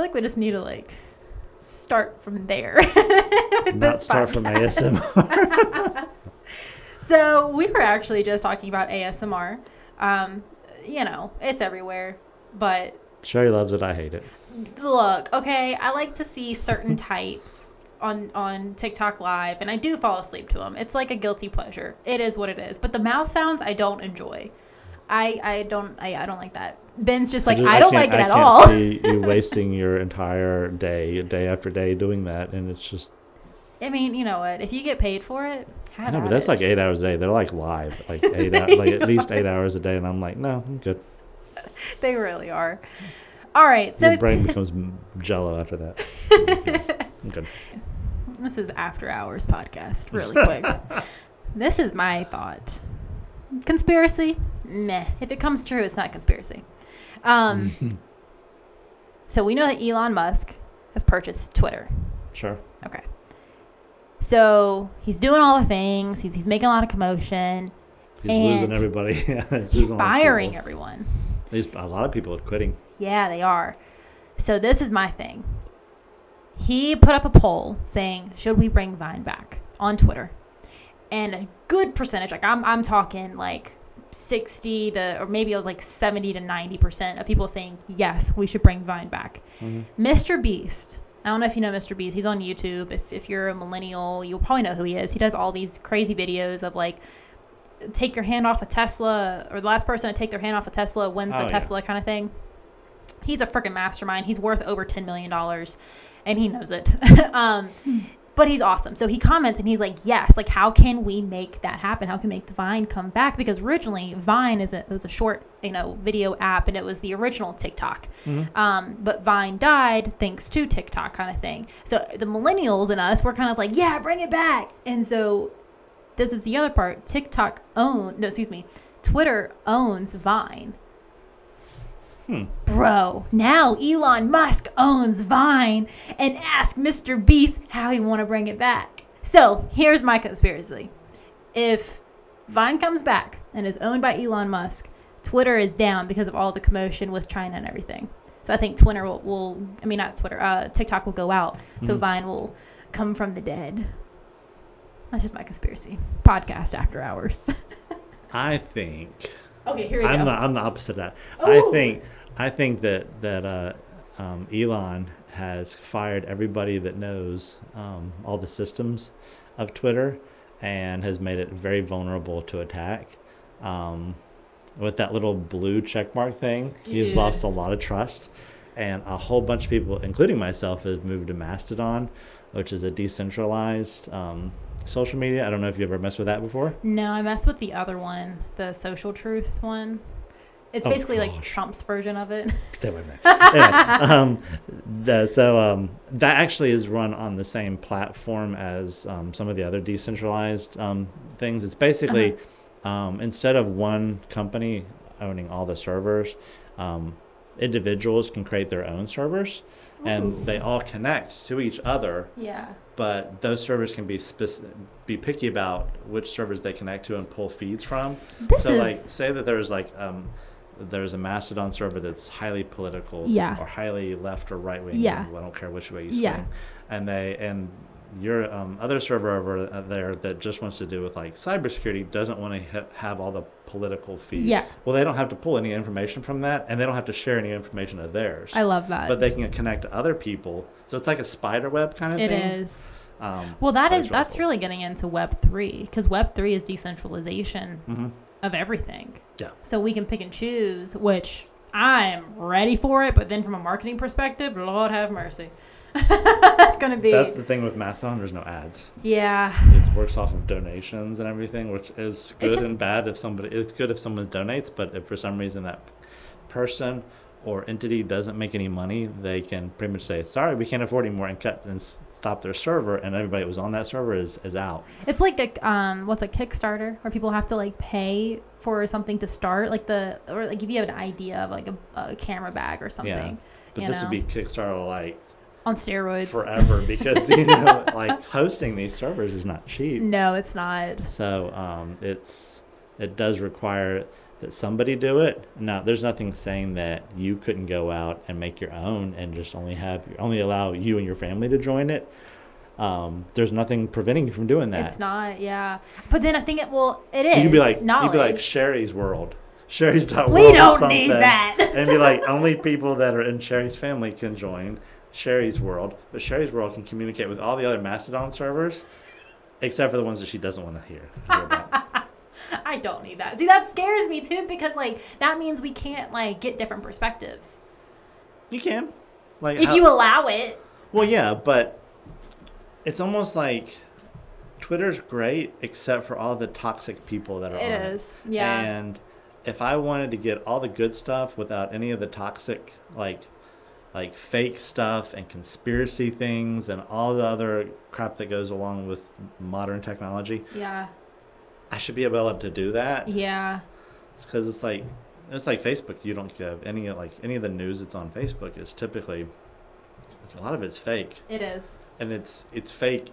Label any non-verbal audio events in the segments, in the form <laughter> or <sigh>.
feel like we just need to like start from there. <laughs> Not start from. ASMR. <laughs> So we were actually just talking about ASMR. Um, you know, it's everywhere. But Sherry loves it. I hate it. look, okay, I like to see certain types on on TikTok live, and I do fall asleep to them. It's like a guilty pleasure. It is what it is. But the mouth sounds, I don't enjoy. I I don't I, I don't like that. Ben's just like just- I, don't can't- like it I at can't all. see you <laughs> wasting your entire day, day after day, doing that, and it's just. I mean, you know what? If you get paid for it, I know, but that's it. like eight hours a day. They're like live, like <laughs> eight, hours, like at least eight hours a day, and I'm like, no, I'm good. <laughs> they really are. All right, so Your brain becomes jello after that. I'm good. this is after hours podcast, really quick. this is my thought. Conspiracy? Meh. If it comes true, it's not conspiracy. Um, <laughs> so we know that Elon Musk has purchased Twitter. Sure. Okay. So he's doing all the things. He's he's making a lot of commotion. He's losing everybody. <laughs> He's He's losing all his firing everyone. He's, a lot of people are quitting. Yeah, they are. So this is my thing. He put up a poll saying, "Should we bring Vine back?" on Twitter, and a good percentage, like I'm, I'm talking like sixty to, or maybe it was like seventy to ninety percent of people saying yes, we should bring Vine back. Mhm. Mr. Beast. I don't know if you know Mr. Beast. He's on YouTube. If, if you're a millennial, you'll probably know who he is. He does all these crazy videos of like, take your hand off a Tesla, or the last person to take their hand off a Tesla wins Oh, the yeah. Tesla kind of thing. He's a freaking mastermind. He's worth over $10 million, and he knows it. <laughs> um, but he's awesome. So he comments and he's like, yes, like, how can we make that happen? How can we make the Vine come back? Because originally, Vine is a, it was a short, you know, video app, and it was the original TikTok. Mhm. Um, but Vine died thanks to TikTok kind of thing. So the millennials and us were kind of like, yeah, bring it back. And so this is the other part. TikTok own no, excuse me, Twitter owns Vine. Hmm. Bro, now Elon Musk owns Vine and ask Mr. Beast how he want to bring it back. So here's my conspiracy. If Vine comes back and is owned by Elon Musk, Twitter is down because of all the commotion with China and everything. So I think Twitter will, will I mean not Twitter, uh, TikTok will go out. So Mhm. Vine will come from the dead. That's just my conspiracy. Podcast after hours. <laughs> I think okay, here we I'm go. the I'm the opposite of that. Oh. I think I think that that uh, um, Elon has fired everybody that knows um, all the systems of Twitter and has made it very vulnerable to attack. Um, with that little blue checkmark thing, he's lost a lot of trust, and a whole bunch of people, including myself, have moved to Mastodon, which is a decentralized um, social media. I don't know if you ever messed with that before. no, I messed with the other one, the social truth one. It's Oh, basically like. Trump's version of it. <laughs> Stay away from that. anyway, um, the, so um, that actually is run on the same platform as um, some of the other decentralized um, things. It's basically um, instead of one company owning all the servers, um, individuals can create their own servers, Ooh. and they all connect to each other. Yeah. But those servers can be spec- be picky about which servers they connect to and pull feeds from This so is like say that there's like um there's a mastodon server that's highly political Yeah. or highly left or right wing Yeah. i don't care which way you swing Yeah. and they and your um, other server over there that just wants to do with like cybersecurity doesn't want to ha- have all the political feed Yeah. well they don't have to pull any information from that and they don't have to share any information of theirs I love that. but they can connect to other people so it's like a spider web kind of It thing is. um, Well, that is really that's cool. really getting into Web three because Web three is decentralization Mhm. of everything. Yeah. So we can pick and choose, which I'm ready for it. But then from a marketing perspective, Lord have mercy, <laughs> that's gonna be that's the thing with mastodon there's no ads yeah. it works off of donations and everything, which is good just- and bad if somebody. It's good if someone donates, but if for some reason that person or entity doesn't make any money, they can pretty much say, "Sorry, we can't afford anymore," and cut and stop their server, and everybody that was on that server is is out. It's like a um, what's a Kickstarter where people have to like pay for something to start, like the or like if you have an idea of like a, a camera bag or something Yeah. But this would be. Kickstarter like on steroids. forever <laughs> because you know, like hosting these servers is not cheap. No, it's not. So um, it's it does require that somebody do it. Now, there's nothing saying that you couldn't go out and make your own and just only have only allow you and your family to join it. Um, there's nothing preventing you from doing that. It's not, yeah. But then I think it will. It is. You'd be like, knowledge. you'd be like Sherry's World. Sherry's dot We don't need that. and be like, <laughs> only people that are in Sherry's family can join Sherry's World. But Sherry's World can communicate with all the other Mastodon servers, except for the ones that she doesn't want to hear. hear about. <laughs> I don't need that. See, that scares me too because like that means we can't like get different perspectives you can. Like if how- you allow it. Well, yeah, but it's almost like Twitter's great except for all the toxic people that are It on is, yeah. And if I wanted to get all the good stuff without any of the toxic like like fake stuff and conspiracy things and all the other crap that goes along with modern technology, Yeah, I should be able to do that. yeah, because it's like it's like Facebook. You don't have any like any of the news that's on Facebook is typically it's a lot of it's fake it is. and it's it's fake,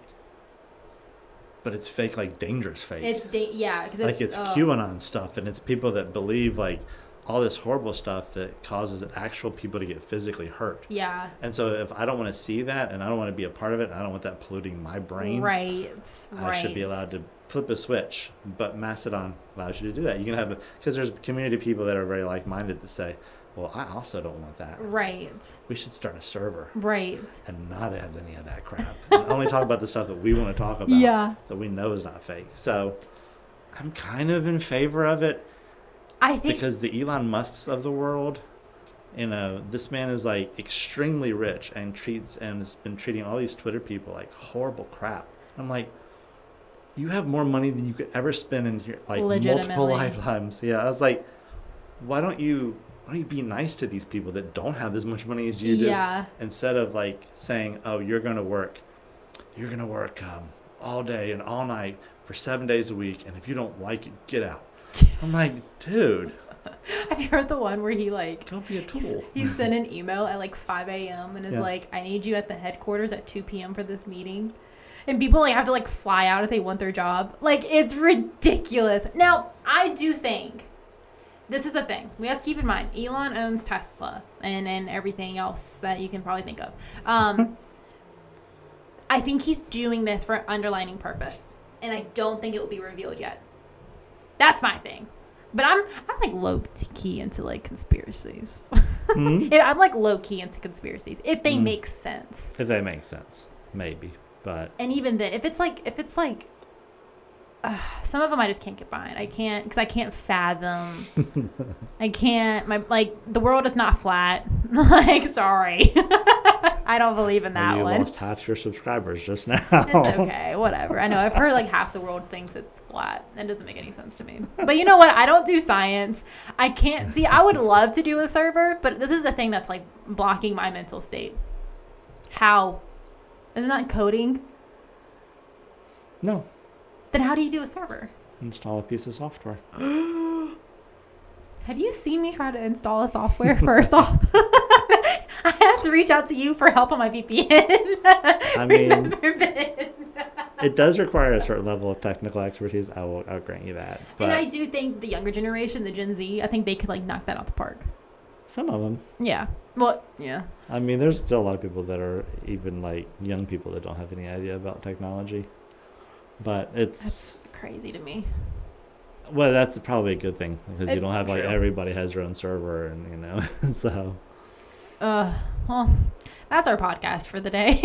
but it's fake like dangerous fake. It's da- yeah because like it's, it's oh, QAnon stuff, and it's people that believe like all this horrible stuff that causes actual people to get physically hurt. Yeah, And so if I don't want to see that, and I don't want to be a part of it, and I don't want that polluting my brain, right. I should be allowed to flip a switch. But Mastodon allows you to do that. You can have because there's community people that are very like-minded that say, "Well, I also don't want that. Right, We should start a server." right. and not have any of that crap. and only talk about the stuff that we want to talk about Yeah. that we know is not fake. So I'm kind of in favor of it I think because the Elon Musks of the world, you know, this man is like extremely rich and treats and has been treating all these Twitter people like horrible crap. I'm like, you have more money than you could ever spend in your like multiple lifetimes. Yeah, I was like, why don't you why don't you be nice to these people that don't have as much money as you do? yeah, instead of like saying, "Oh, you're gonna work, you're gonna work um, all day and all night for seven days a week, and if you don't like it, get out." I'm like, dude, <laughs> have you heard the one where he like don't be a tool. he <laughs> sent an email at like 5 a.m. and is Yeah. like, I need you at the headquarters at 2 p.m. for this meeting. And people like have to like fly out if they want their job. Like it's ridiculous. Now, I do think this is the thing. We have to keep in mind Elon owns Tesla and, and everything else that you can probably think of. Um, <laughs> I think he's doing this for an underlining purpose. And I don't think it will be revealed yet. That's my thing. But I'm I'm like low key into like conspiracies. Hmm? <laughs> I'm like low key into conspiracies if they Mm. make sense. If they make sense, maybe, but And even then, if it's like if it's like uh, <sighs> some of them I just can't get behind. I can't because I can't fathom. <laughs> I can't. My like the world is not flat. <laughs> like sorry, <laughs> I don't believe in that you one. lost half your subscribers just now. It's okay, whatever. I know I've heard like half the world thinks it's flat. That doesn't make any sense to me. But you know what? I don't do science. I can't see. I would love to do a server, but this is the thing that's like blocking my mental state. How? Isn't that coding? no, Then how do you do a server? install a piece of software. <gasps> Have you seen me try to install a software <laughs> first off? <laughs> I have to reach out to you for help on my VPN. <laughs> I mean- It does require a certain level of technical expertise. I will, I'll grant you that. But and I do think the younger generation, the Gen Z, I think they could like knock that out the park. some of them. Yeah. Well, yeah. I mean, there's still a lot of people that are even like young people that don't have any idea about technology. But it's That's crazy to me. well, that's probably a good thing because It- you don't have like true. everybody has their own server, and you know, <laughs> so Uh, well, that's our podcast for the day. <laughs>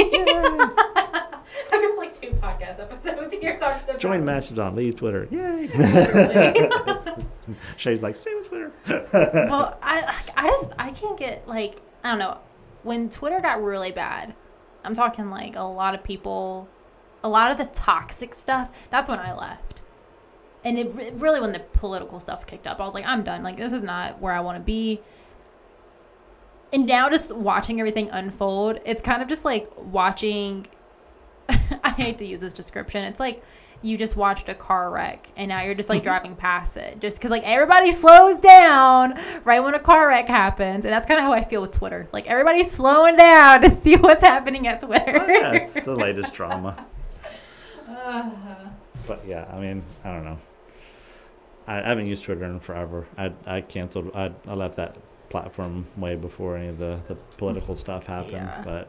I've got like two podcast episodes here talking about. join Mastodon, leave Twitter, yay! <laughs> Shay's like, stay with Twitter. well, I I just I can't get like I don't know when Twitter got really bad. I'm talking like a lot of people, a lot of the toxic stuff. That's when I left, and it re- really when the political stuff kicked up, I was like, I'm done. Like this is not where I want to be. And now just watching everything unfold, it's kind of just like watching. <laughs> I hate to use this description. It's like you just watched a car wreck and now you're just like <laughs> driving past it just because like everybody slows down right when a car wreck happens and that's kind of how i feel with twitter like everybody's slowing down <laughs> to see what's happening at twitter Oh, yeah, it's the latest drama. But yeah, I mean, I don't know. I, I haven't used Twitter in forever. I I canceled. I I left that platform way before any of the the political stuff happened. Yeah. But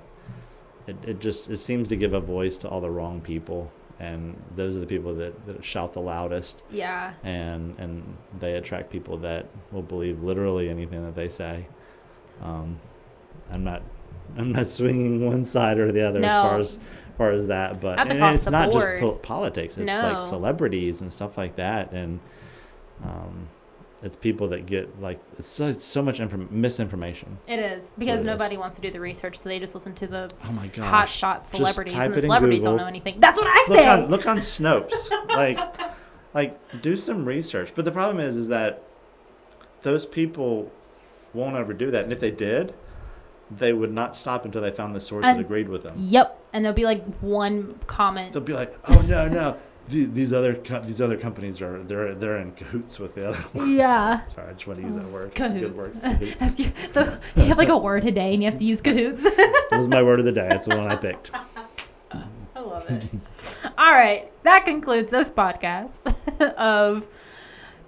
it it just it seems to give a voice to all the wrong people, and those are the people that, that shout the loudest, Yeah. and and they attract people that will believe literally anything that they say. Um, I'm not. I'm not <laughs> swinging one side or the other No. as far as far as that, but That's and it's not board. just po- politics. It's No. like celebrities and stuff like that, and um, it's people that get like it's so, it's so much inform- misinformation. It is because it is. nobody wants to do the research, so they just listen to the Oh my gosh! hot shot celebrities, and the celebrities don't know anything. That's what I Look say. on look on Snopes, <laughs> like like do some research. But the problem is, is that those people won't ever do that, and if they did, they would not stop until they found the source And- that agreed with them. Yep, and there'll be like one comment. They'll be like, "Oh no, no, these other co- these other companies are they're they're in cahoots with the other <laughs> one." Yeah. Sorry, I just want to use that word. Cahoots. good word. <laughs> Cahoots. That's your, the, you have like a word a day and you have to use cahoots. <laughs> That was my word of the day. That's the one I picked. I love it. All right, that concludes this podcast of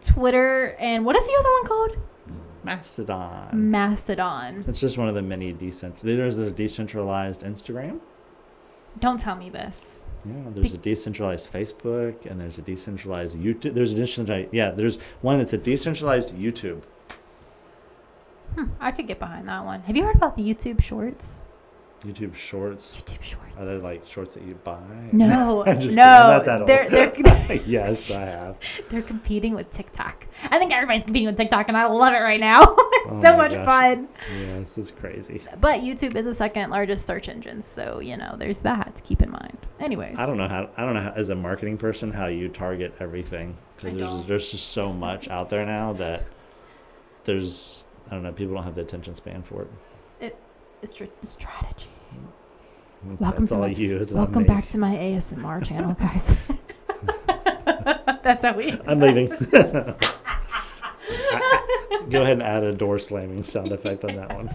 Twitter and what is the other one called? Mastodon. Mastodon. It's just one of the many decent. There's a decentralized Instagram. Don't tell me this. Yeah, there's a decentralized Facebook, and there's a decentralized YouTube. There's a decentralized. Yeah, there's one that's a decentralized YouTube. Hmm, I could get behind that one. Have you heard about the YouTube Shorts? YouTube Shorts. YouTube Shorts. Are they like shorts that you buy? No, <laughs> I'm just kidding. no, not that old. they're <laughs> they're <laughs> yes, I have. they're competing with TikTok. I think everybody's competing with TikTok, and I love it right now. it's Oh so much gosh. fun. Yeah, this is crazy. But YouTube is the second largest search engine, so you know there's that to keep in mind. Anyways, I don't know how. I don't know how, as a marketing person how you target everything because there's there's just so much out there now that there's I don't know people don't have the attention span for it. Str- strategy. That's Welcome to all my- you. Welcome me. back to my ASMR channel, guys. <laughs> That's how we. <laughs> I'm leaving. <laughs> Go ahead and add a door slamming sound effect on that one.